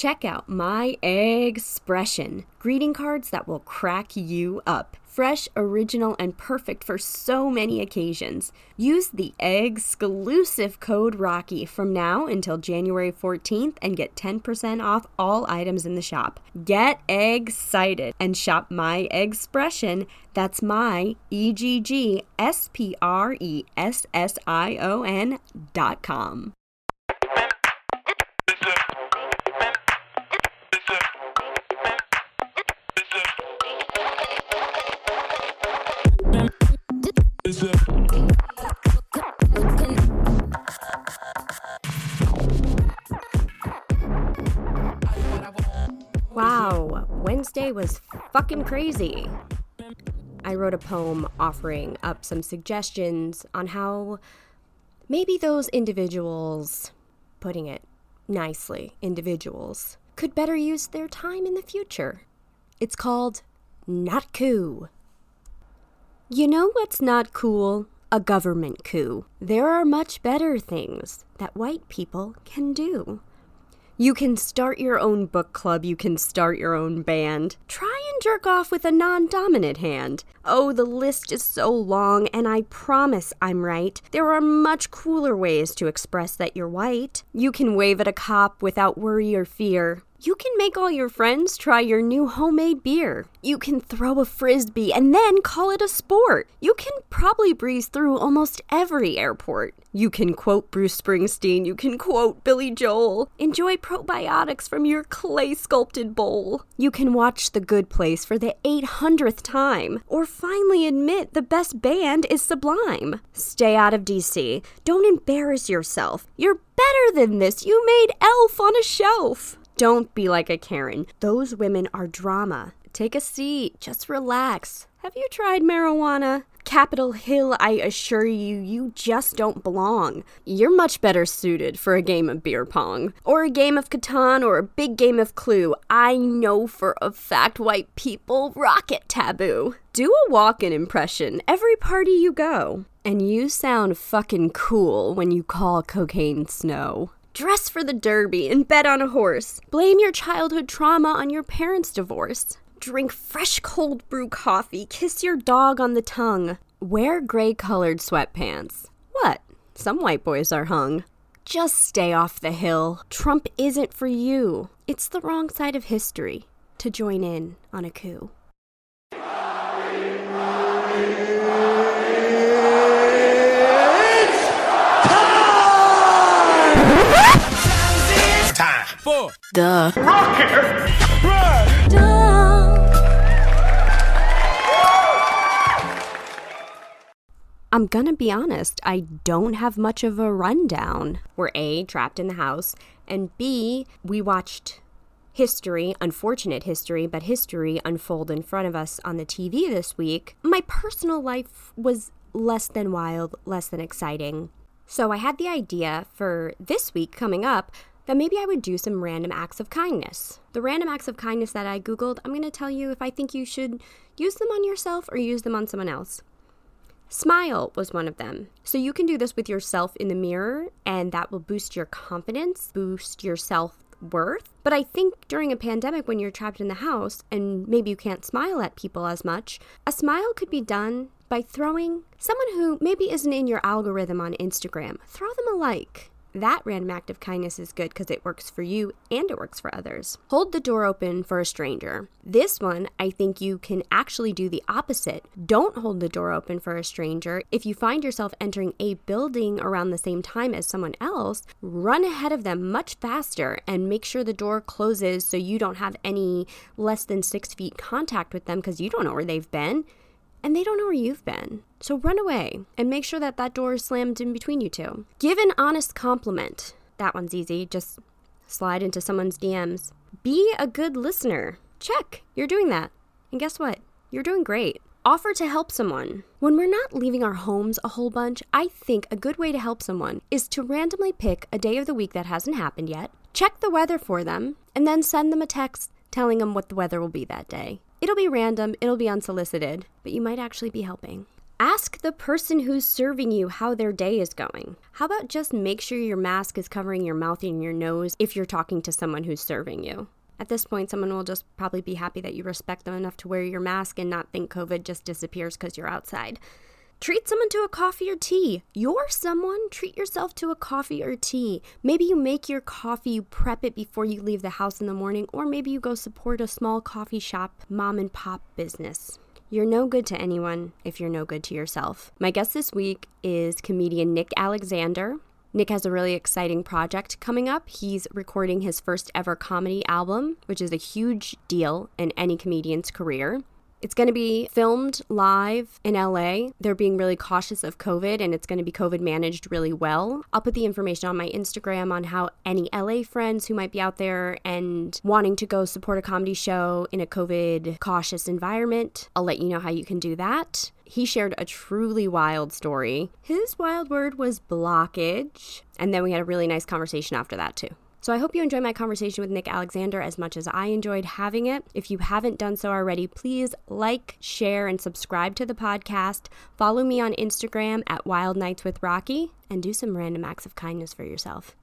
Check out my Eggspression. Greeting cards that will crack you up. Fresh, original, and perfect for so many occasions. Use the exclusive code ROCKY from now until January 14th and get 10% off all items in the shop. Get excited and shop My Eggspression. That's my E G G S P R E S S I O N dot com. Wednesday was fucking crazy. I wrote a poem offering up some suggestions on how maybe those individuals, putting it nicely, individuals, could better use their time in the future. It's called Not Cool. You know what's not cool? A government coup. There are much better things that white people can do. You can start your own book club. You can start your own band. Try and jerk off with a non dominant hand. Oh, the list is so long, and I promise I'm right. There are much cooler ways to express that you're white. You can wave at a cop without worry or fear. You can make all your friends try your new homemade beer. You can throw a frisbee and then call it a sport. You can probably breeze through almost every airport. You can quote Bruce Springsteen. You can quote Billy Joel. Enjoy probiotics from your clay sculpted bowl. You can watch The Good Place for the 800th time. Or finally admit the best band is Sublime. Stay out of DC. Don't embarrass yourself. You're better than this. You made Elf on a shelf. Don't be like a Karen. Those women are drama. Take a seat. Just relax. Have you tried marijuana? Capitol Hill, I assure you, you just don't belong. You're much better suited for a game of beer pong, or a game of Catan, or a big game of Clue. I know for a fact white people rock it taboo. Do a Walken impression every party you go. And you sound fucking cool when you call cocaine snow. Dress for the derby and bet on a horse. Blame your childhood trauma on your parents' divorce. Drink fresh cold brew coffee. Kiss your dog on the tongue. Wear gray colored sweatpants. What? Some white boys are hung. Just stay off the hill. Trump isn't for you. It's the wrong side of history to join in on a coup. Time for Duh. I'm gonna be honest, I don't have much of a rundown. We're A, trapped in the house, and B, we watched history, unfortunate history, but history unfold in front of us on the TV this week. My personal life was less than wild, less than exciting. So I had the idea for this week coming up that maybe I would do some random acts of kindness. The random acts of kindness that I Googled, I'm gonna tell you if I think you should use them on yourself or use them on someone else. Smile was one of them. So you can do this with yourself in the mirror, and that will boost your confidence, boost your self worth. But I think during a pandemic, when you're trapped in the house and maybe you can't smile at people as much, a smile could be done by throwing someone who maybe isn't in your algorithm on Instagram, throw them a like. That random act of kindness is good because it works for you and it works for others. Hold the door open for a stranger. This one, I think you can actually do the opposite. Don't hold the door open for a stranger. If you find yourself entering a building around the same time as someone else, run ahead of them much faster and make sure the door closes so you don't have any less than six feet contact with them because you don't know where they've been and they don't know where you've been. So run away and make sure that that door is slammed in between you two. Give an honest compliment. That one's easy. Just slide into someone's DMs. Be a good listener. Check. You're doing that. And guess what? You're doing great. Offer to help someone. When we're not leaving our homes a whole bunch, I think a good way to help someone is to randomly pick a day of the week that hasn't happened yet, check the weather for them, and then send them a text telling them what the weather will be that day. It'll be random, it'll be unsolicited, but you might actually be helping. Ask the person who's serving you how their day is going. How about just make sure your mask is covering your mouth and your nose if you're talking to someone who's serving you? At this point, someone will just probably be happy that you respect them enough to wear your mask and not think COVID just disappears because you're outside. Treat someone to a coffee or tea. You're someone. Treat yourself to a coffee or tea. Maybe you make your coffee, you prep it before you leave the house in the morning, or maybe you go support a small coffee shop, mom and pop business. You're no good to anyone if you're no good to yourself. My guest this week is comedian Nick Alexander. Nick has a really exciting project coming up. He's recording his first ever comedy album, which is a huge deal in any comedian's career. It's going to be filmed live in LA. They're being really cautious of COVID and it's going to be COVID managed really well. I'll put the information on my Instagram on how any LA friends who might be out there and wanting to go support a comedy show in a COVID cautious environment, I'll let you know how you can do that. He shared a truly wild story. His wild word was blockage. And then we had a really nice conversation after that, too. So I hope you enjoy my conversation with Nick Alexander as much as I enjoyed having it. If you haven't done so already, please like, share, and subscribe to the podcast. Follow me on Instagram at Wild Nights with Rocky and do some random acts of kindness for yourself.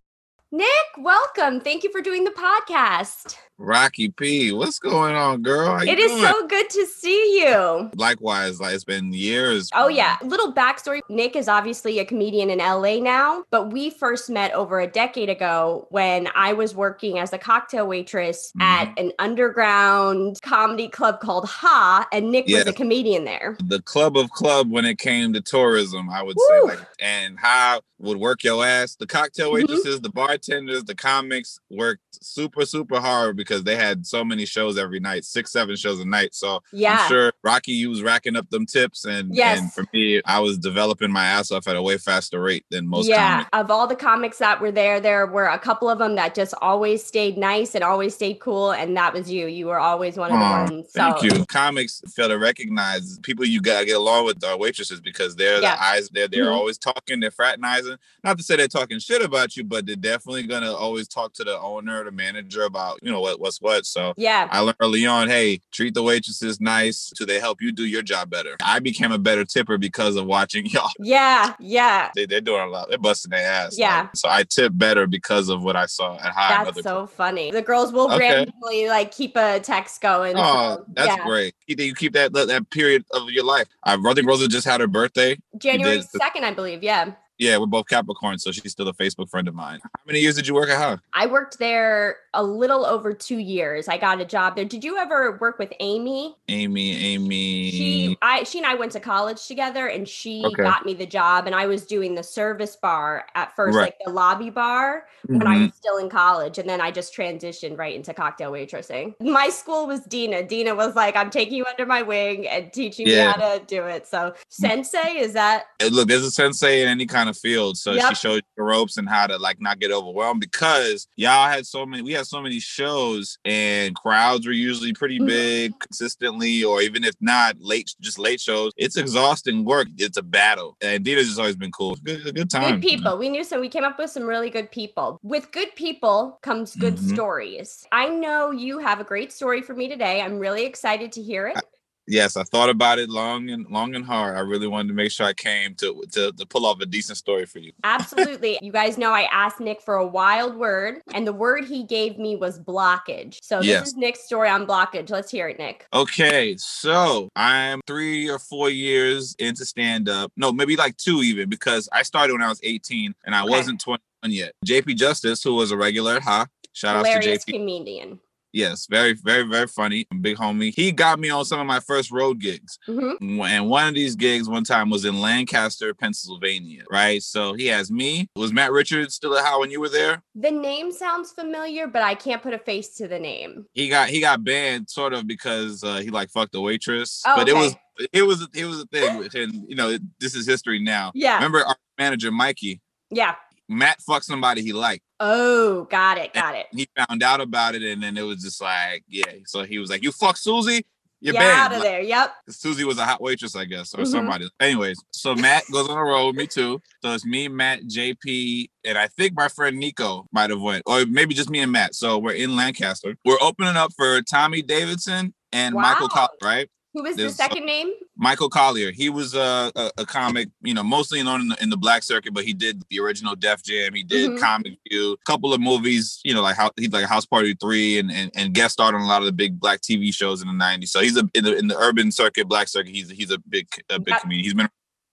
Nick, welcome. Thank you for doing the podcast. Rocky P, what's going on, girl? It is doing? so good to see you. Likewise, like it's been years. Oh yeah. Little backstory. Nick is obviously a comedian in LA now, but we first met over a decade ago when I was working as a cocktail waitress mm-hmm. at an underground comedy club called Ha, and Nick yeah. was a comedian there. The club of club when it came to tourism, I would Woo. say like and Ha would work your ass. The cocktail mm-hmm. waitresses, mm-hmm. the bartenders, the comics worked super, super hard because they had so many shows every night, six, seven shows a night. So yeah. I'm sure Rocky, you was racking up them tips. And, yes. and for me, I was developing my ass off at a way faster rate than most Yeah. Comics. Of all the comics that were there, there were a couple of them that just always stayed nice and always stayed cool. And that was you. You were always one of the ones. So. Thank you. Comics fail to recognize people you got to get along with our waitresses because they're yeah. the eyes, they're, they're mm-hmm. always talking, they're fraternizing. Not to say they're talking shit about you, but they're definitely going to always talk to the owner, the manager about, you know, what, what's what. So yeah, I learned early on, hey, treat the waitresses nice so they help you do your job better. I became a better tipper because of watching y'all. Yeah, yeah. They, they're doing a lot. They're busting their ass. Yeah. Like, so I tip better because of what I saw at Ha. That's so people. funny. The girls will okay. randomly like keep a text going. Oh, so, that's yeah. great. You keep that that period of your life. I think Rosa just had her birthday. January 2nd, I believe. Yeah. Yeah, we're both Capricorn, so she's still a Facebook friend of mine. How many years did you work at Ha? I worked there a little over two years. I got a job there. Did you ever work with Amy? Amy, Amy. She, I, she and I went to college together, and she okay. got me the job. And I was doing the service bar at first, right. like the lobby bar, mm-hmm. when I mm-hmm. was still in college, and then I just transitioned right into cocktail waitressing. My school was Dina. Dina was like, "I'm taking you under my wing and teaching yeah. you how to do it." So, sensei is that? Look, there's a sensei in any kind of field. So yep. she showed you the ropes and how to like not get overwhelmed because y'all had so many, we had so many shows and crowds were usually pretty mm-hmm. big consistently, or even if not late, just late shows. It's exhausting work. It's a battle. And Dita's just always been cool. Good, good time. Good people. You know? We knew so we came up with some really good people. With good people comes good mm-hmm. stories. I know you have a great story for me today. I'm really excited to hear it. I- yes, I thought about it long and long and hard. I really wanted to make sure I came to to, to pull off a decent story for you. Absolutely. you guys know I asked Nick for a wild word, and the word he gave me was blockage. So this yes. is Nick's story on blockage. Let's hear it, Nick. Okay, so I'm three or four years into stand up. No, maybe like two even, because I started when I was 18 and I okay. wasn't 21 yet. JP Justice, who was a regular, huh? Shout out to JP. comedian. Yes, very, very, very funny. Big homie. He got me on some of my first road gigs. Mm-hmm. And one of these gigs one time was in Lancaster, Pennsylvania, right? So he has me. Was Matt Richards still at Ha when you were there? The name sounds familiar, but I can't put a face to the name. He got he got banned sort of because uh, he like fucked the waitress. Oh, but okay. it was it was it was a thing, and you know this is history now. Yeah. Remember our manager Mikey? Yeah. Matt fucked somebody he liked. Oh, got it, got it. he found out about it, and then it was just like, yeah. So he was like, "You fuck Susie." You're Get banned. out of there. Yep. Susie was a hot waitress, I guess, or mm-hmm. somebody. Anyways, so Matt goes on the road, me too. So it's me, Matt, JP, and I think my friend Nico might have went, or maybe just me and Matt. So we're in Lancaster. We're opening up for Tommy Davidson and wow. Michael Collins, right? Who was There's, the second name? Michael Collier. He was a, a, a comic, you know, mostly known in the, in the black circuit, but he did the original Def Jam. He did Mhm. Comic View, a couple of movies, you know, like how he's like House Party Three, and, and and guest starred on a lot of the big black TV shows in the '90s. So he's a in the in the urban circuit, black circuit. He's he's a big a big comedian. He's been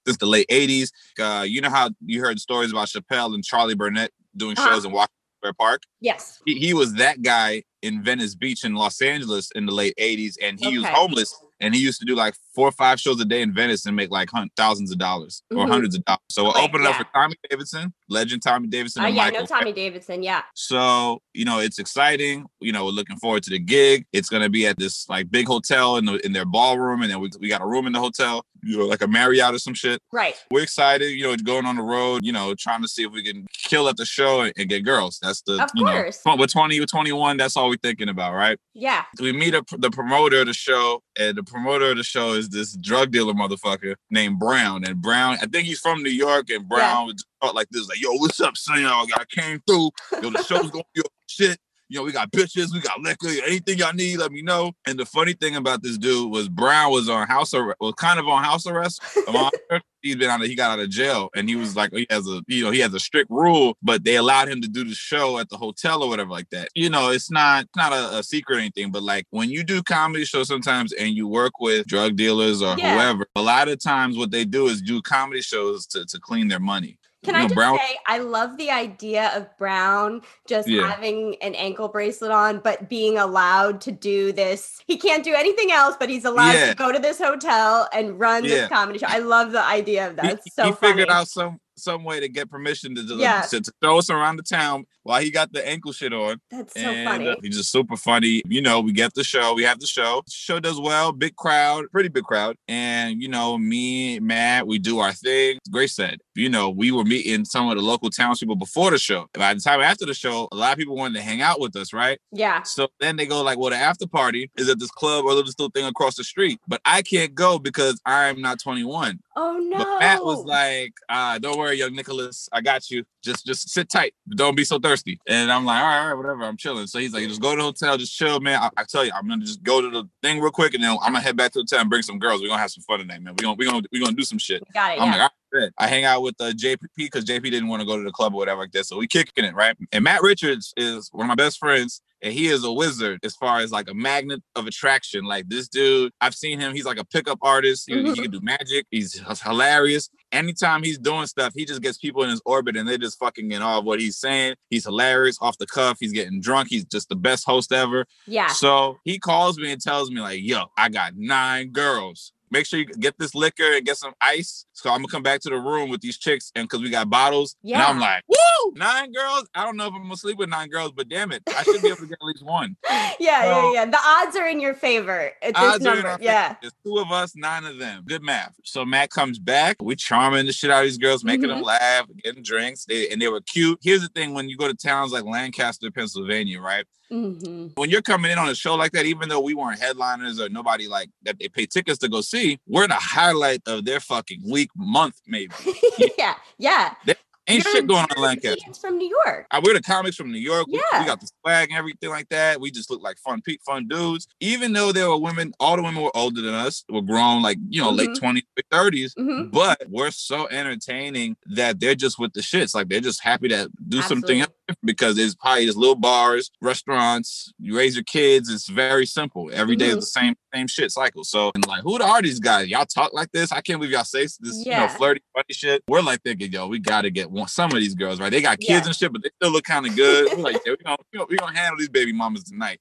since the late '80s. Uh, you know how you heard stories about Chappelle and Charlie Barnett doing Uh-huh. shows in Washington Square Park Yes. he, he was that guy in Venice Beach in Los Angeles in the late 80s and he was homeless and he used to do like four or five shows a day in Venice and make like thousands of dollars or Mhm. hundreds of dollars. So we'll Okay, open it up for Tommy Davidson, legend Tommy Davidson Oh and yeah, Michael. know Tommy Davidson. Yeah. So, you know, it's exciting. You know, we're looking forward to the gig. It's gonna be at this like big hotel in the in their ballroom, and then we, we got a room in the hotel, you know, like a Marriott or some shit Right. we're excited, you know, going on the road, you know, trying to see if we can kill at the show and, and get girls. That's the, Of you know, course. tw- we're 20, we're 21. That's all we're thinking about, right? Yeah. We meet a, the promoter of the show, and the promoter of the show is this drug dealer motherfucker named Brown. And Brown, I think he's from New York, and Brown was talk like this, like, yo, what's up, son? I came through. Yo, the show's gonna be a shit. You know, we got bitches, we got liquor, anything y'all need, let me know. And the funny thing about this dude was Brown was on house arrest, was kind of on house arrest. He's been out of, he got out of jail and he was like, he has a, you know, he has a strict rule, but they allowed him to do the show at the hotel or whatever like that. You know, it's not, not a, a secret or anything, but like when you do comedy shows sometimes and you work with drug dealers or Yeah. whoever, a lot of times what they do is do comedy shows to, to clean their money. Can You I just Brown- say I love the idea of Brown just Yeah. having an ankle bracelet on, but being allowed to do this. He can't do anything else, but he's allowed Yeah. to go to this hotel and run Yeah. this comedy show. I love the idea of that. he, It's so he funny. figured out some some way to get permission to, to, Yeah. to, to throw us around the town while he got the ankle shit on. That's so and funny. uh, he's just super funny. You know, we get the show, we have the show. Show does well, big crowd, pretty big crowd. And you know, me, Matt, we do our thing. Grace said, you know, we were meeting some of the local townspeople before the show. By the time after the show, a lot of people wanted to hang out with us, right? yeah. So then they go like, well, the after party is at this club or this little thing across the street, but I can't go because I'm not 21. Oh no. But Matt was like, uh, don't worry, young Nicholas, I got you. Just just sit tight. Don't be so thirsty. And I'm like, all right, all right, whatever. I'm chilling. So he's like, just go to the hotel, just chill, man. I, I tell you, I'm gonna just go to the thing real quick, and then I'm gonna head back to the hotel and bring some girls. We're gonna have some fun tonight, man. We're gonna we're gonna we're gonna do some shit. Got it. I'm Yeah. like, I hang out with uh, JP because JP didn't want to go to the club or whatever like that. So we kicking it, right? And Matt Richards is one of my best friends. And he is a wizard as far as like a magnet of attraction. Like this dude, I've seen him. He's like a pickup artist. He, he can do magic. He's hilarious. Anytime he's doing stuff, he just gets people in his orbit and they're just fucking in awe of what he's saying. He's hilarious off the cuff. He's getting drunk. He's just the best host ever. yeah. So he calls me and tells me, like, yo, I got nine girls. Make sure you get this liquor and get some ice. So I'm gonna come back to the room with these chicks and because we got bottles. And I'm like, woo, nine girls. I don't know if I'm gonna sleep with nine girls, but damn it, I should be able to get at least one. yeah, yeah, yeah. The odds are in your favor at this Odds are in number. Yeah. There's two of us, nine of them. Good math. So Matt comes back. We charming the shit out of these girls, making them Mhm. laugh, getting drinks. They, and they were cute. Here's the thing: when you go to towns like Lancaster, Pennsylvania, right? Hmm when you're coming in on a show like that, even though we weren't headliners or nobody like that they pay tickets to go see, we're the highlight of their fucking week, month, maybe. yeah. Yeah. They- Ain't You're shit going on in Lancaster. from New York. I we're the comics from New York. We, Yeah. we got the swag and everything like that. We just look like fun, pe- fun dudes. Even though there were women, all the women were older than us, were grown, like you know, late Mhm. twenties, thirties. hmm But we're so entertaining that they're just with the shits. Like they're just happy to do something else because there's probably just little bars, restaurants. You raise your kids. It's very simple. Every day is Mhm. the same same shit cycle. So and like, who are these guys? Y'all talk like this? I can't believe y'all say this, you know, flirty, funny shit. We're like thinking, yo, we got to get one, some of these girls right. They got kids Yeah. and shit, but they still look kind of good. We're like, yeah, we gonna, we gonna we gonna handle these baby mamas tonight.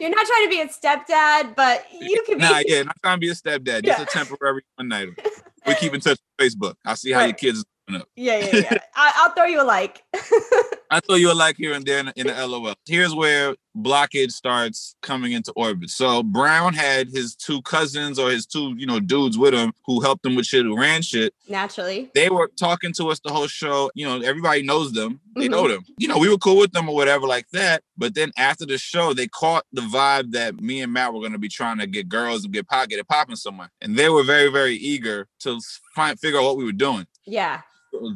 You're not trying to be a stepdad, but you can be. Nah, yeah, not trying to be a stepdad. Just Yeah. a temporary one night. We keep in touch with Facebook. I'll see how your kids is coming up. Yeah, yeah, yeah. I, I'll throw you a like. I throw you a like here and there in, in the LOL. Here's where blockage starts coming into orbit. So Brown had his two cousins or his two, you know, dudes with him who helped him with shit, who ran shit. Naturally. They were talking to us the whole show. You know, everybody knows them. They Mhm. know them. You know, we were cool with them or whatever like that. But then after the show, they caught the vibe that me and Matt were going to be trying to get girls and get pop, get it popping somewhere. And they were very, very eager to find figure out what we were doing. Yeah.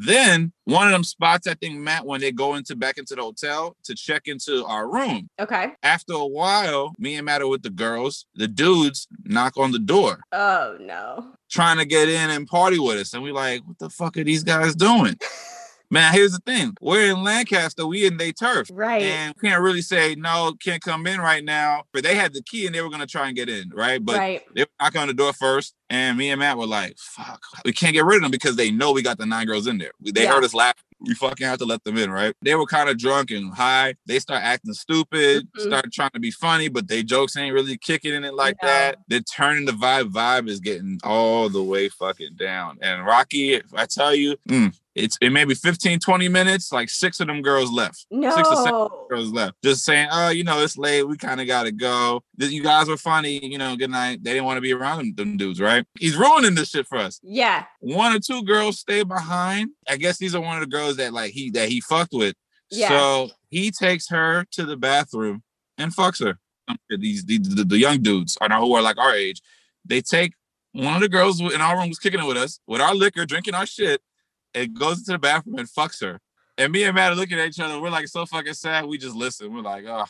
Then one of them spots, I think Matt, when they go into back into the hotel to check into our room. Okay. After a while, me and Matt are with the girls. The dudes knock on the door. Oh no. Trying to get in and party with us. And we like, what the fuck are these guys doing? Man, here's the thing. We're in Lancaster, we in they turf. Right. And we can't really say no, can't come in right now. But they had the key and they were gonna try and get in, right? But right. they were knocking on the door first. And me and Matt were like, fuck, we can't get rid of them because they know we got the nine girls in there. They Yeah. heard us laughing. We fucking have to let them in, right? They were kind of drunk and high. They start acting stupid, Mhm. start trying to be funny, but they jokes ain't really kicking in it like No. that. They're turning the vibe. Vibe is getting all the way fucking down. And Rocky, I tell you, mm, it's it may be 15, 20 minutes, like six of them girls left. Six or seven No. girls left. Just saying, oh, you know, it's late. We kind of got to go. You guys were funny. You know, good night. They didn't want to be around them, them dudes, right? He's ruining this shit for us. Yeah. One or two girls stay behind. I guess these are one of the girls that like he that he fucked with. Yeah. So he takes her to the bathroom and fucks her. These, these the, the young dudes are now who are like our age. They take one of the girls in our room was kicking it with us with our liquor, drinking our shit, and goes into the bathroom and fucks her. And me and Matt are looking at each other. We're like so fucking sad. We just listen. We're like, oh,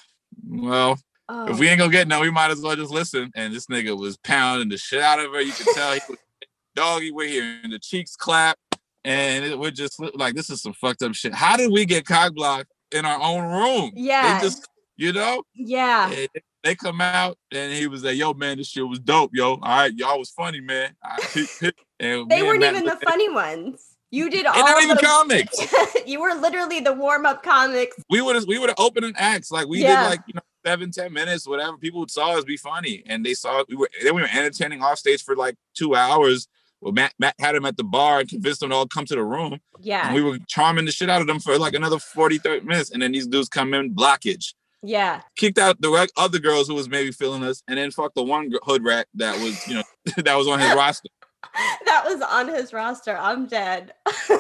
well, Oh. if we oh. ain't gonna get no, we might as well just listen. And this nigga was pounding the shit out of her. You could tell he was doggy. We're hearing the cheeks clap, and it, we're just like, this is some fucked up shit. How did we get cock blocked in our own room? Yeah. they just, you know, yeah. and they come out and he was like, "Yo, man, this shit was dope, yo. All right, y'all was funny, man." And They weren't even the funny ones. You did all They're not even the- comics. you were literally the warm-up comics. we would have we would opened an acts like we Yeah. did like you know seven ten minutes whatever people saw us be funny and they saw we were then we were entertaining off stage for like two hours well Matt, Matt had him at the bar and convinced them to all come to the room Yeah. and we were charming the shit out of them for like another 40 30 minutes and then these dudes come in blockage yeah. kicked out the other girls who was maybe feeling us and then fucked the one hood rat that was you know that was on his roster That was on his roster. I'm dead.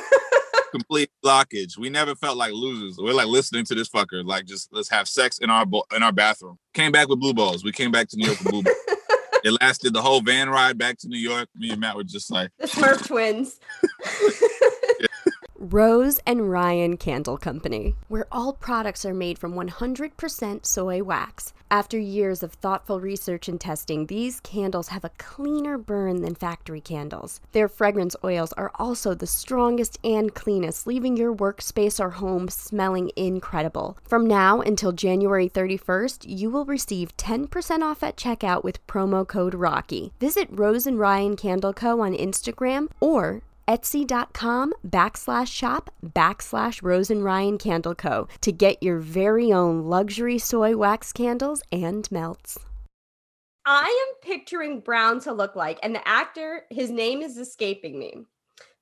complete blockage. We never felt like losers. We're like listening to this fucker. Like just let's have sex in our bo- in our bathroom. Came back with blue balls. We came back to New York with blue balls. it lasted the whole van ride back to New York. Me and Matt were just like, the Smurf twins. Rose and Ryan Candle Company, where all products are made from 100% soy wax. After years of thoughtful research and testing, these candles have a cleaner burn than factory candles. Their fragrance oils are also the strongest and cleanest, leaving your workspace or home smelling incredible. From now until January 31st, you will receive 10% off at checkout with promo code ROCKY. Visit Rose and Ryan Candle Co. on Instagram or etsy.com backslash shop backslash Rose and Ryan Candle Co. to get your very own luxury soy wax candles and melts. I am picturing Brown to look like, and the actor, his name is escaping me,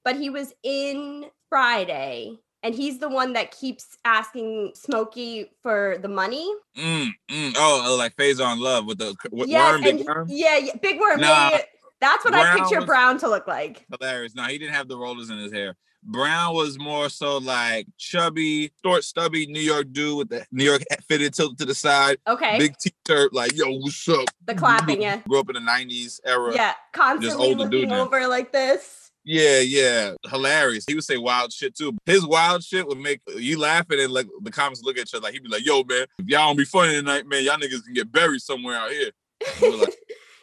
but he was in Friday, and he's the one that keeps asking Smokey for the money. mm, mm. oh, like Faizon Love with the with Yes, worm, and big he- yeah, yeah, big worm. Nah, yeah, yeah, yeah. That's what I picture was- Brown to look like. Hilarious. No, he didn't have the rollers in his hair. Brown was more so like chubby, short, stubby New York dude with the New York fitted tilt to the side, Okay, big t-shirt, like yo, what's up? the clapping, yeah, Grew up in the '90s era. yeah, constantly older dude looking now. over like this. Yeah, yeah, hilarious. He would say wild shit too. His wild shit would make you laughing and like the comments look at each other. Like he'd be like, "Yo, man, if y'all don't be funny tonight, man, y'all niggas can get buried somewhere out here."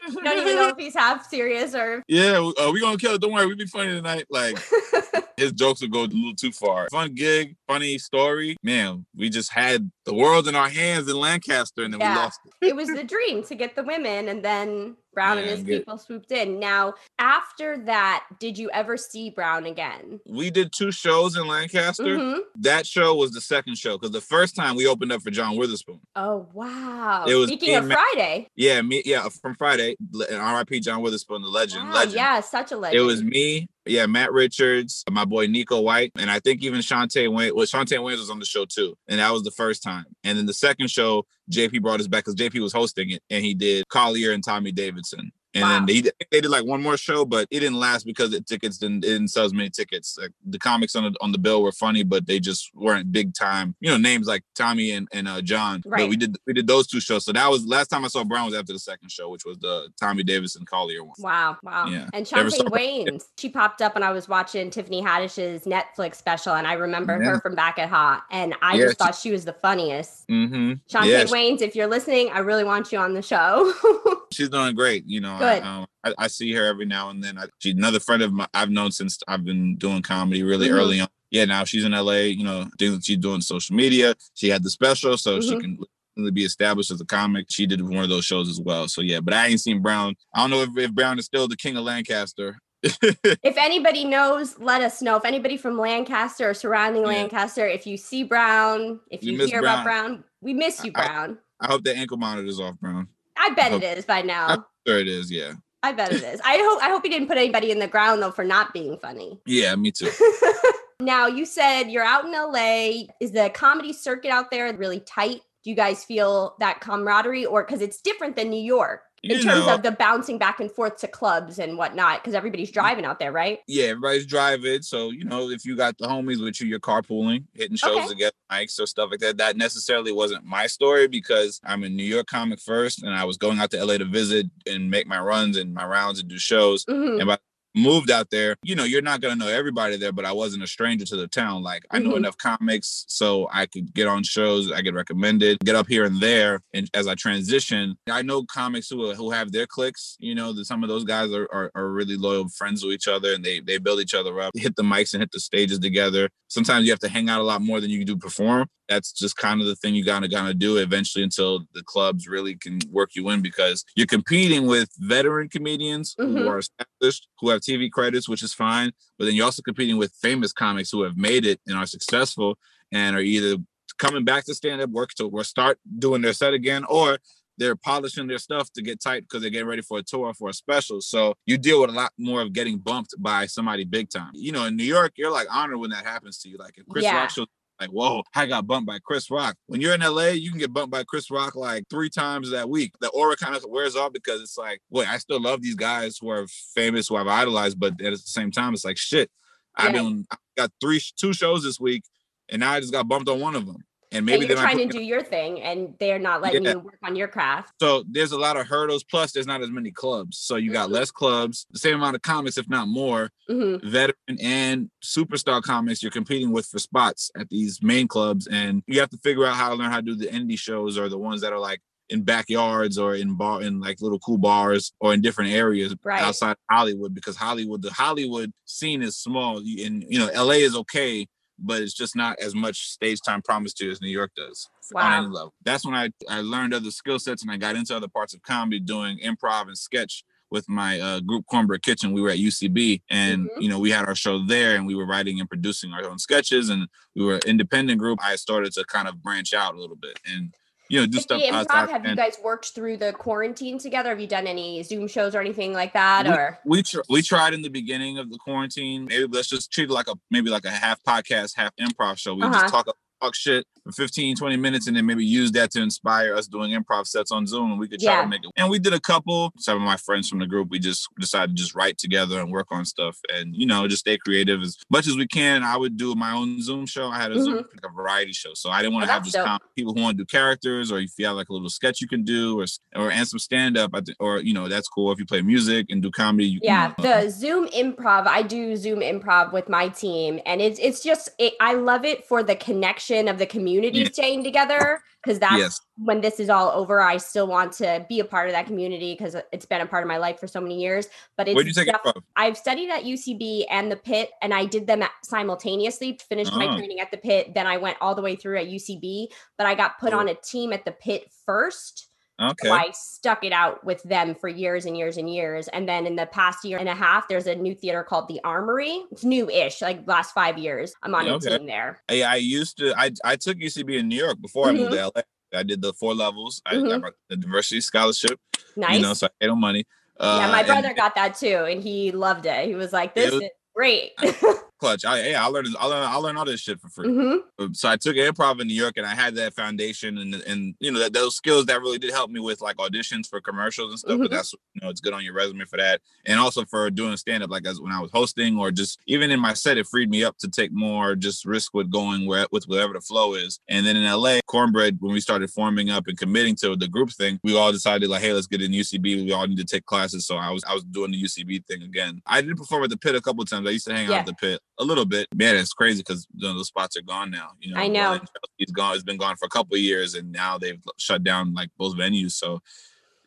And we're like, Don't even know if he's half serious or. yeah, uh, we gonna kill it. Don't worry, we be funny tonight. Like his jokes would go a little too far. Fun gig, funny story. Man, we just had the world in our hands in Lancaster, and then Yeah. we lost it. it was the dream to get the women and then brown and his get- people swooped in now after that did you ever see brown again We did two shows in Lancaster. Mhm. That show was the second show because the first time we opened up for John Witherspoon. oh wow It was speaking of Ma- friday Yeah, me. Yeah, from Friday. R.I.P. John Witherspoon, the legend. wow, legend. yeah such a legend It was me, yeah, Matt Richards, my boy Nico White, and I think even Chaunté Wayne. Well, Chaunté Wayans was on the show too, and that was the first time. And then the second show, JP brought us back because JP was hosting it, and he did Collier and Tommy Davidson. And wow. then they they did like one more show, but it didn't last because the tickets didn't, didn't sell as many tickets. Like the comics on the on the bill were funny, but they just weren't big time. You know, names like Tommy and, and uh, John. Right. But we did we did those two shows. So that was last time I saw Brown was after the second show, which was the Tommy Davis and Collier one. Wow, wow. Yeah. And Chaunté Wayans, she popped up when I was watching Tiffany Haddish's Netflix special, and I remember yeah. her from back at Ha, and I yeah, just thought she, she was the funniest. Mm-hmm. Chaunté yeah, Wayans, if you're listening, I really want you on the show. she's doing great. You know, Good. I, um, I, I, see her every now and then. I, she's another friend of mine I've known since I've been doing comedy really mm-hmm. early on. Yeah, now she's in LA. You know, she's doing social media. She had the special, so mm-hmm. she can be established as a comic. She did one of those shows as well. So yeah, but I ain't seen Brown. I don't know if, if Brown is still the king of Lancaster. if anybody knows, let us know. If anybody from Lancaster or surrounding yeah. Lancaster, if you see Brown, if you, you hear Brown. about Brown, we miss you, Brown. I, I hope the ankle monitor's off, Brown. I bet I it is by now. Sure it is, yeah. I bet it is. I hope I hope he didn't put anybody in the ground though for not being funny. Yeah, me too. now you said you're out in LA. Is the comedy circuit out there really tight? Do you guys feel that camaraderie or because it's different than New York? In you terms know, of the bouncing back and forth to clubs and whatnot because everybody's driving out there right yeah everybody's driving so you know if you got the homies with you you're carpooling hitting shows okay. together mics or stuff like that that necessarily wasn't my story because i'm a new york comic first and i was going out to la to visit and make my runs and my rounds and do shows mm-hmm. and by moved out there, you know, you're not gonna know everybody there, but I wasn't a stranger to the town. Like I know mm-hmm. enough comics so I could get on shows, I get recommended, get up here and there. And as I transition, I know comics who who have their clicks, You know, that some of those guys are, are, are really loyal friends to each other and they they build each other up, hit the mics and hit the stages together. Sometimes you have to hang out a lot more than you do perform. That's just kind of the thing you gotta gotta do eventually until the clubs really can work you in because you're competing with veteran comedians mm-hmm. who are established, who have TV credits, which is fine. But then you're also competing with famous comics who have made it and are successful and are either coming back to stand up work to or start doing their set again, or they're polishing their stuff to get tight because they're getting ready for a tour for a special. So you deal with a lot more of getting bumped by somebody big time. You know, in New York, you're like honored when that happens to you. Like if Chris yeah. Rock shows like, whoa, I got bumped by Chris Rock. When you're in LA, you can get bumped by Chris Rock like three times that week. The aura kind of wears off because it's like, wait, I still love these guys who are famous, who I've idolized, but at the same time, it's like shit. Yeah. I've been I got three two shows this week, and now I just got bumped on one of them and maybe and you're trying to do your thing and they're not letting yeah. you work on your craft so there's a lot of hurdles plus there's not as many clubs so you got mm-hmm. less clubs the same amount of comics if not more mm-hmm. veteran and superstar comics you're competing with for spots at these main clubs and you have to figure out how to learn how to do the indie shows or the ones that are like in backyards or in bar in like little cool bars or in different areas right. outside Hollywood because Hollywood the Hollywood scene is small and you know LA is okay but it's just not as much stage time promised to as New York does wow. on any level. That's when I, I learned other skill sets and I got into other parts of comedy doing improv and sketch with my uh, group Cornbread Kitchen. We were at UCB and, mm-hmm. you know, we had our show there and we were writing and producing our own sketches and we were an independent group. I started to kind of branch out a little bit and you know, do stuff. Improv, have you guys worked through the quarantine together? Have you done any Zoom shows or anything like that? We, or we tr- we tried in the beginning of the quarantine. Maybe let's just treat it like a maybe like a half podcast, half improv show. We uh-huh. just talk talk shit for 15, 20 minutes and then maybe use that to inspire us doing improv sets on Zoom and we could try yeah. to make it. And we did a couple. Some of my friends from the group, we just decided to just write together and work on stuff and, you know, just stay creative as much as we can. I would do my own Zoom show. I had a mm-hmm. Zoom, like a variety show. So I didn't want to oh, have just people who want to do characters or if you have like a little sketch you can do or, or and some stand up or, you know, that's cool. If you play music and do comedy. yeah. Can, uh, the Zoom improv, I do Zoom improv with my team and it's, it's just, it, I love it for the connection of the community yeah. staying together because that's yes. when this is all over. I still want to be a part of that community because it's been a part of my life for so many years. But it's you take def- it from? I've studied at UCB and the Pit, and I did them simultaneously. Finished my oh. training at the Pit, then I went all the way through at UCB. But I got put cool. on a team at the Pit first Okay. So I stuck it out with them for years and years and years. And then in the past year and a half, there's a new theater called the Armory. It's new-ish, like last five years. I'm on okay. a team there. Hey, I used to I I took UCB in New York before mm-hmm. I moved to mm-hmm. LA. I did the four levels. I mm-hmm. got the diversity scholarship. Nice. You know, so I paid no money. Uh, yeah, my brother and, got that too, and he loved it. He was like, "This was, is great." I, clutch. I yeah, I learned I learned I learned all this shit for free. Mm-hmm. So I took improv in New York, and I had that foundation and and you know that those skills that really did help me with like auditions for commercials and stuff. Mhm. But that's you know it's good on your resume for that, and also for doing stand up like as when I was hosting or just even in my set, it freed me up to take more just risk with going where with whatever the flow is. And then in LA, Cornbread, when we started forming up and committing to the group thing, we all decided like, hey, let's get in UCB. We all need to take classes. So I was I was doing the UCB thing again. I did perform at the pit a couple of times. I used to hang out at the pit a little bit. Man, it's crazy because you know, those spots are gone now. You know, I know. He's gone. It's been gone for a couple of years, and now they've shut down like both venues. So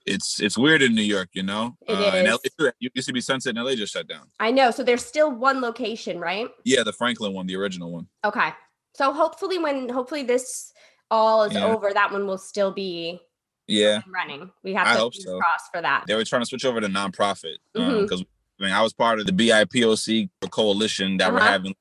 it's it's weird in New York, you know. It uh, is. LA. It used to be Sunset in LA just shut down. I know. So there's still one location, right? Yeah, the Franklin one, the original one. Okay. So hopefully, when hopefully this all is Yeah. over, that one will still be Yeah, running. We have I to hope so. crossed for that. they were trying to switch over to nonprofit because I I was part of the BIPOC coalition that were Uh-huh. having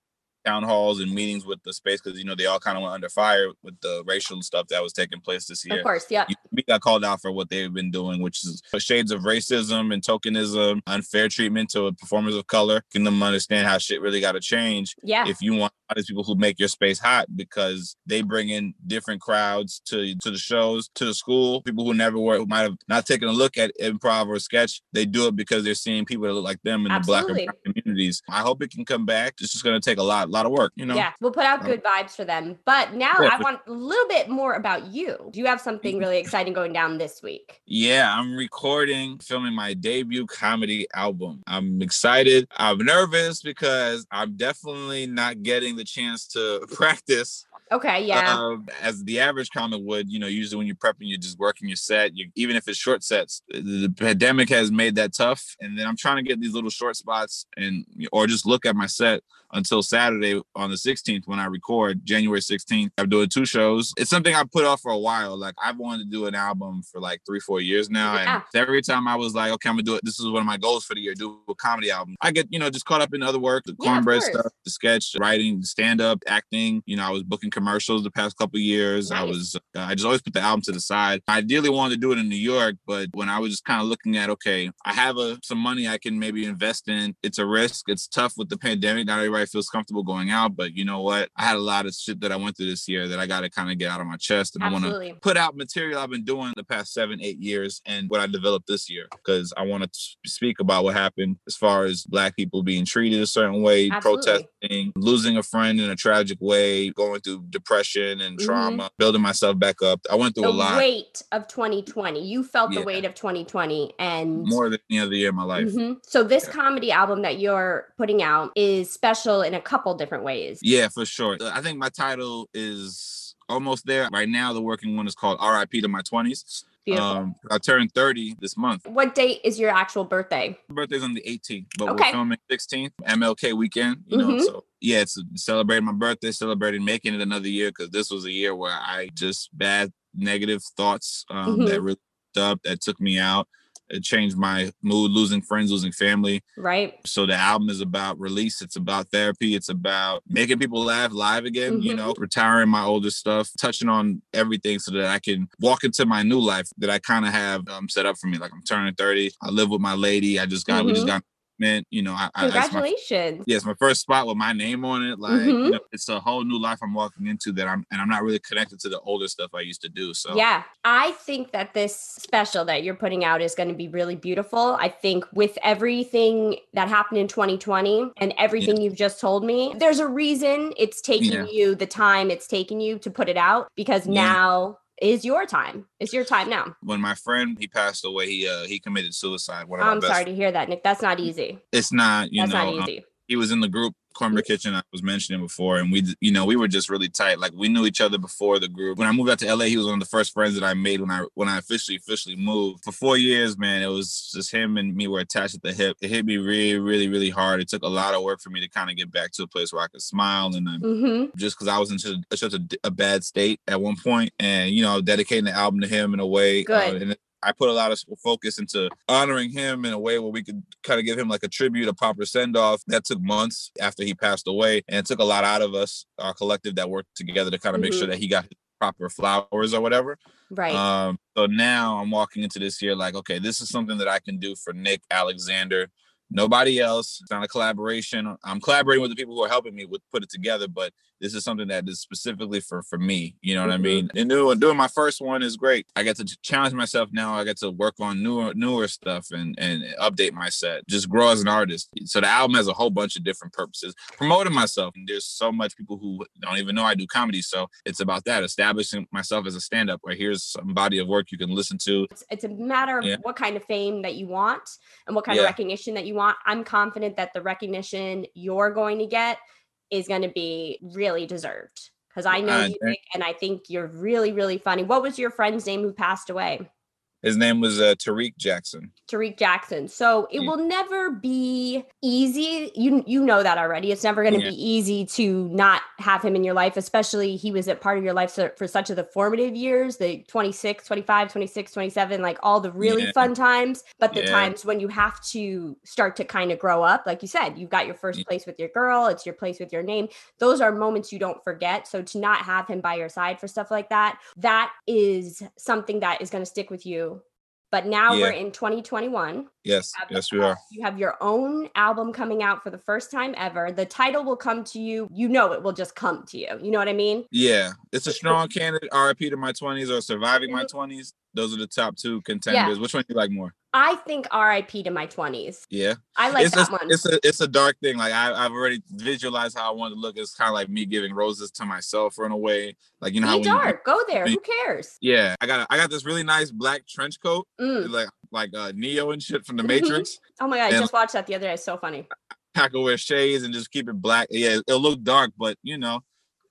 town halls and meetings with the space because you know they all kind of went under fire with the racial stuff that was taking place this year. Of course, yeah. We got called out for what they've been doing, which is shades of racism and tokenism, unfair treatment to performers of color, getting them understand how shit really got to change Yeah. if you want these people who make your space hot because they bring in different crowds to to the shows, to the school, people who never were who might have not taken a look at improv or sketch, they do it because they're seeing people that look like them in the black Absolutely. and brown communities. I hope it can come back. It's just gonna take a lot, lot of work, you know. Yeah, we'll put out Um, good vibes for them. But now I want a little bit more about you. Do you have something really exciting going down this week? Yeah, I'm recording, filming my debut comedy album. I'm excited. I'm nervous because I'm definitely not getting the chance to practice Okay, yeah. um, as the average comic would. You know, usually when you're prepping, you're just working your set. You, even if it's short sets, the, the pandemic has made that tough. And then I'm trying to get these little short spots and or just look at my set until Saturday on the 16th when I record January 16th. I'm doing two shows. It's something I put off for a while. Like I've wanted to do an album for like three, four years now. Yeah. And every time I was like, okay, I'm gonna do it. This is one of my goals for the year, do a comedy album. I get, you know, just caught up in other work, the Yeah, cornbread stuff, the sketch, writing, stand up, acting. You know, I was booking commercials the past couple years. I was, uh, I just always put the album to the side. I ideally wanted to do it in New York, but when I was just kind of looking at, okay, I have a, some money I can maybe invest in. It's a risk. It's tough with the pandemic. Not everybody feels comfortable going out, but you know what? I had a lot of shit that I went through this year that I got to kind of get out of my chest, and I want to put out material I've been doing the past seven, eight years and what I developed this year because I want to speak about what happened as far as Black people being treated a certain way, Absolutely. protesting, losing a friend in a tragic way, going through depression and Mhm. trauma, building myself back up. I went through The a lot weight of 2020. You felt the weight of 2020 and more than any other year in my life. Mhm. So this Yeah. comedy album that you're putting out is special in a couple different ways. Yeah, for sure. I think my title is almost there. Right now, the working one is called RIP to my 20s. Beautiful. Um, I turned 30 this month. what date is your actual birthday? My birthday's on the 18th, but Okay. we're filming 16th, MLK weekend, you know. Mhm. So yeah, it's celebrating my birthday, celebrating making it another year because this was a year where I just bad negative thoughts um, Mhm. that really up that took me out. It changed my mood, losing friends, losing family. Right? So the album is about release. It's about therapy. It's about making people laugh live again, you Mhm. know, retiring my older stuff, touching on everything so that I can walk into my new life that I kind of have um, set up for me. Like I'm turning 30. I live with my lady. I just got, we just Mhm. got, you know, I, I it's my, Congratulations. yeah, it's my first spot with my name on it. Like, Mhm. you know, it's a whole new life I'm walking into that I'm, and I'm not really connected to the older stuff I used to do. So Yeah, I think that this special that you're putting out is going to be really beautiful. I think with everything that happened in 2020 and everything you've just told me, there's a reason it's taking Yeah. you the time it's taking you to put it out because Yeah. now is your time. It's your time now. when my friend he passed away, he uh he committed suicide. One of I'm sorry to hear that, Nick. That's not easy. it's not, you That's know, not um, easy. he was in the group Cornbread Kitchen I was mentioning before, and we, you know, we were just really tight. Like we knew each other before the group. When I moved out to LA, he was one of the first friends that I made when I when I officially officially moved. For four years, man, it was just him and me were attached at the hip. It hit me really, really, really hard. It took a lot of work for me to kind of get back to a place where I could smile, and I'm hmm just because I was in such a, such a, a bad state at one point, and you know, dedicating the album to him in a way. uh, Good. and I put a lot of focus into honoring him in a way where we could kind of give him like a tribute, a proper send off. That took months after he passed away, and it took a lot out of us, our collective that worked together to kind of make sure Mhm. that he got proper flowers or whatever. Right. Um, so now I'm walking into this year like, okay, this is something that I can do for Nick Alexander, nobody else. It's not a collaboration. I'm collaborating with the people who are helping me with put it together, but this is something that is specifically for for me. You know what mm-hmm. I mean? And doing doing my first one is great. I get to challenge myself now. I get to work on newer newer stuff and and update my set, just grow as an artist. So the album has a whole bunch of different purposes. Promoting myself. And there's so much people who don't even know I do comedy. So it's about that, establishing myself as a stand-up where here's some body of work you can listen to. It's, it's a matter of yeah. what kind of fame that you want and what kind yeah. of recognition that you want. I'm confident that the recognition you're going to get is going to be really deserved because I know uh, you, Nick, and I think you're really, really funny. What was your friend's name who passed away? His name was uh, Tariq Jackson. Tariq Jackson. So it yeah. will never be easy. You you know that already. It's never going to yeah. be easy to not have him in your life, especially he was a part of your life for such of the formative years, the 26, 25, 26, 27, like all the really yeah. fun times, but the times when you have to start to kind of grow up, like you said, you've got your first place with your girl, it's your place with your name. Those are moments you don't forget. So to not have him by your side for stuff like that, that is something that is going to stick with you but now yeah. we're in 2021. Yes, yes, we are. You have your own album coming out for the first time ever. The title will come to you. You know it will just come to you. You know what I mean? Yeah, it's a strong candidate. RIP to my 20s or surviving my 20s. Mm-hmm. Those are the top two contenders. Yeah. Which one do you like more? I think RIP to my 20s. Yeah. I like it's that a, one. It's a it's a dark thing. Like I, I've already visualized how I want to look. It's kind of like me giving roses to myself in a way. Like you know Be how dark. You, Go there. Who cares? Yeah. I got I got this really nice black trench coat. Mm. Like like uh Neo and shit from the mm-hmm. Matrix. oh my god, and I just watched that the other day. It's so funny. I away shades and just keep it black. Yeah, it'll look dark, but you know,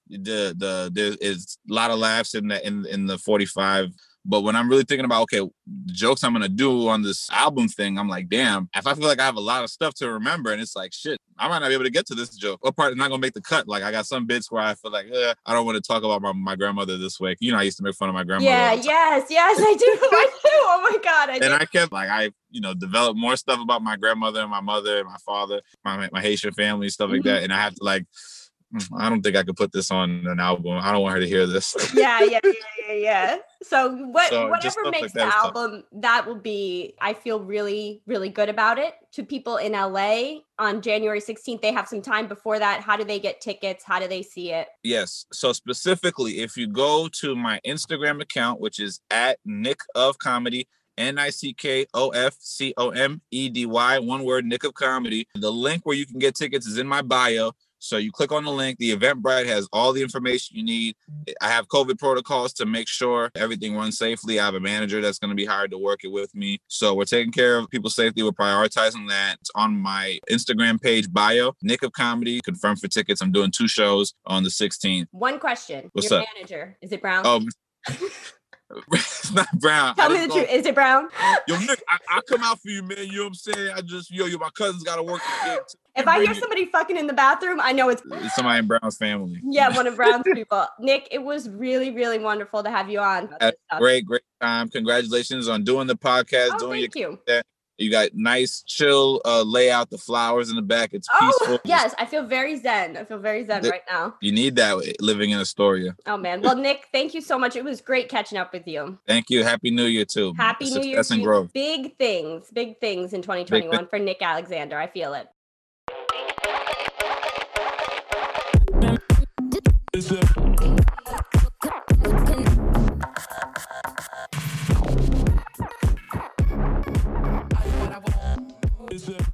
the the there is a lot of laughs in the in in the 45 but when I'm really thinking about okay, jokes I'm gonna do on this album thing, I'm like, damn, if I feel like I have a lot of stuff to remember, and it's like, shit, I might not be able to get to this joke. What part is not gonna make the cut? Like I got some bits where I feel like, eh, I don't want to talk about my, my grandmother this way. You know, I used to make fun of my grandmother. Yeah, yes, yes, I do. I do. Oh my god, I and I kept like I, you know, developed more stuff about my grandmother and my mother and my father, my my Haitian family, stuff like mm-hmm. that, and I have to like I don't think I could put this on an album. I don't want her to hear this. yeah, yeah, yeah, yeah, yeah. So what so whatever makes like the album, tough. that will be I feel really, really good about it. To people in LA on January 16th, they have some time before that. How do they get tickets? How do they see it? Yes. So specifically, if you go to my Instagram account, which is at Nick of Comedy, N I C K O F C O M E D Y, one word, Nick of Comedy. The link where you can get tickets is in my bio. So you click on the link. The Eventbrite has all the information you need. I have COVID protocols to make sure everything runs safely. I have a manager that's going to be hired to work it with me. So we're taking care of people's safety. We're prioritizing that. It's on my Instagram page bio, Nick of Comedy. Confirmed for tickets. I'm doing two shows on the 16th. One question. What's Your up? manager, is it Brown? Oh, it's not brown. Tell me the truth. Is it brown? Yo, Nick, I, I, come out for you, man. You know what I'm saying? I just, yo, yo, my cousin's got to work. If I hear somebody fucking in the bathroom, I know it's, it's somebody in Brown's family. Yeah, one of Brown's people. Nick, it was really, really wonderful to have you on. Great, great time. Congratulations on doing the podcast, oh, doing thank your you. You got nice, chill uh, layout. The flowers in the back. It's oh, peaceful. Yes, I feel very zen. I feel very zen the, right now. You need that living in Astoria. Oh man. Well, Nick, thank you so much. It was great catching up with you. Thank you. Happy New Year too. Happy Success New Year. And growth. Big things, big things in 2021 for Nick Alexander. I feel it. Is?